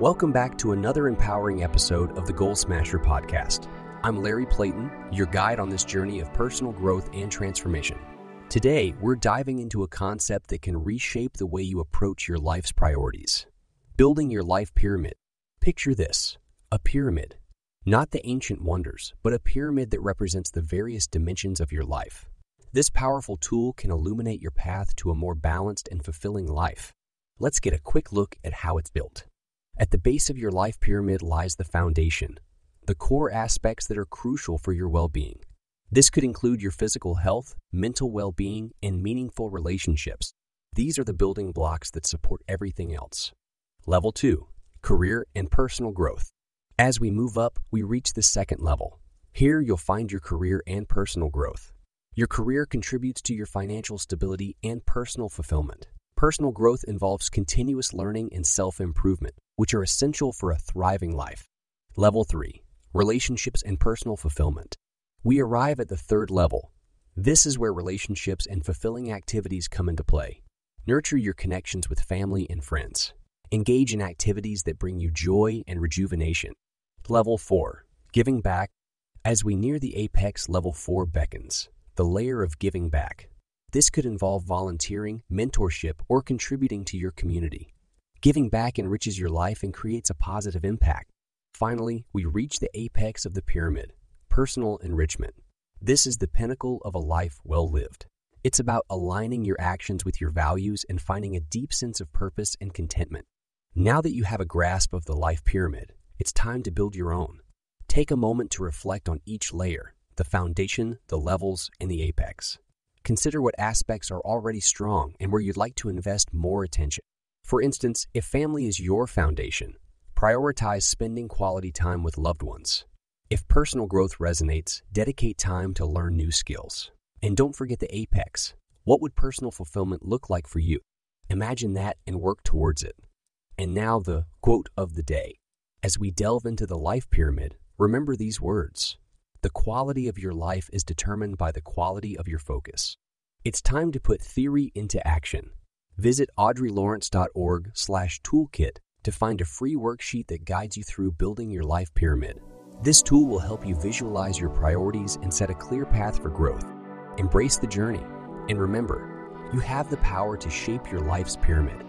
Welcome back to another empowering episode of the Goal Smasher podcast. I'm Larry Playton, your guide on this journey of personal growth and transformation. Today, we're diving into a concept that can reshape the way you approach your life's priorities building your life pyramid. Picture this a pyramid. Not the ancient wonders, but a pyramid that represents the various dimensions of your life. This powerful tool can illuminate your path to a more balanced and fulfilling life. Let's get a quick look at how it's built. At the base of your life pyramid lies the foundation, the core aspects that are crucial for your well being. This could include your physical health, mental well being, and meaningful relationships. These are the building blocks that support everything else. Level 2 Career and Personal Growth. As we move up, we reach the second level. Here, you'll find your career and personal growth. Your career contributes to your financial stability and personal fulfillment. Personal growth involves continuous learning and self improvement, which are essential for a thriving life. Level 3 Relationships and Personal Fulfillment. We arrive at the third level. This is where relationships and fulfilling activities come into play. Nurture your connections with family and friends. Engage in activities that bring you joy and rejuvenation. Level 4 Giving Back. As we near the apex, Level 4 beckons the layer of giving back. This could involve volunteering, mentorship, or contributing to your community. Giving back enriches your life and creates a positive impact. Finally, we reach the apex of the pyramid personal enrichment. This is the pinnacle of a life well lived. It's about aligning your actions with your values and finding a deep sense of purpose and contentment. Now that you have a grasp of the life pyramid, it's time to build your own. Take a moment to reflect on each layer the foundation, the levels, and the apex. Consider what aspects are already strong and where you'd like to invest more attention. For instance, if family is your foundation, prioritize spending quality time with loved ones. If personal growth resonates, dedicate time to learn new skills. And don't forget the apex. What would personal fulfillment look like for you? Imagine that and work towards it. And now, the quote of the day. As we delve into the life pyramid, remember these words The quality of your life is determined by the quality of your focus. It's time to put theory into action. Visit audreylawrence.org slash toolkit to find a free worksheet that guides you through building your life pyramid. This tool will help you visualize your priorities and set a clear path for growth. Embrace the journey. And remember, you have the power to shape your life's pyramid.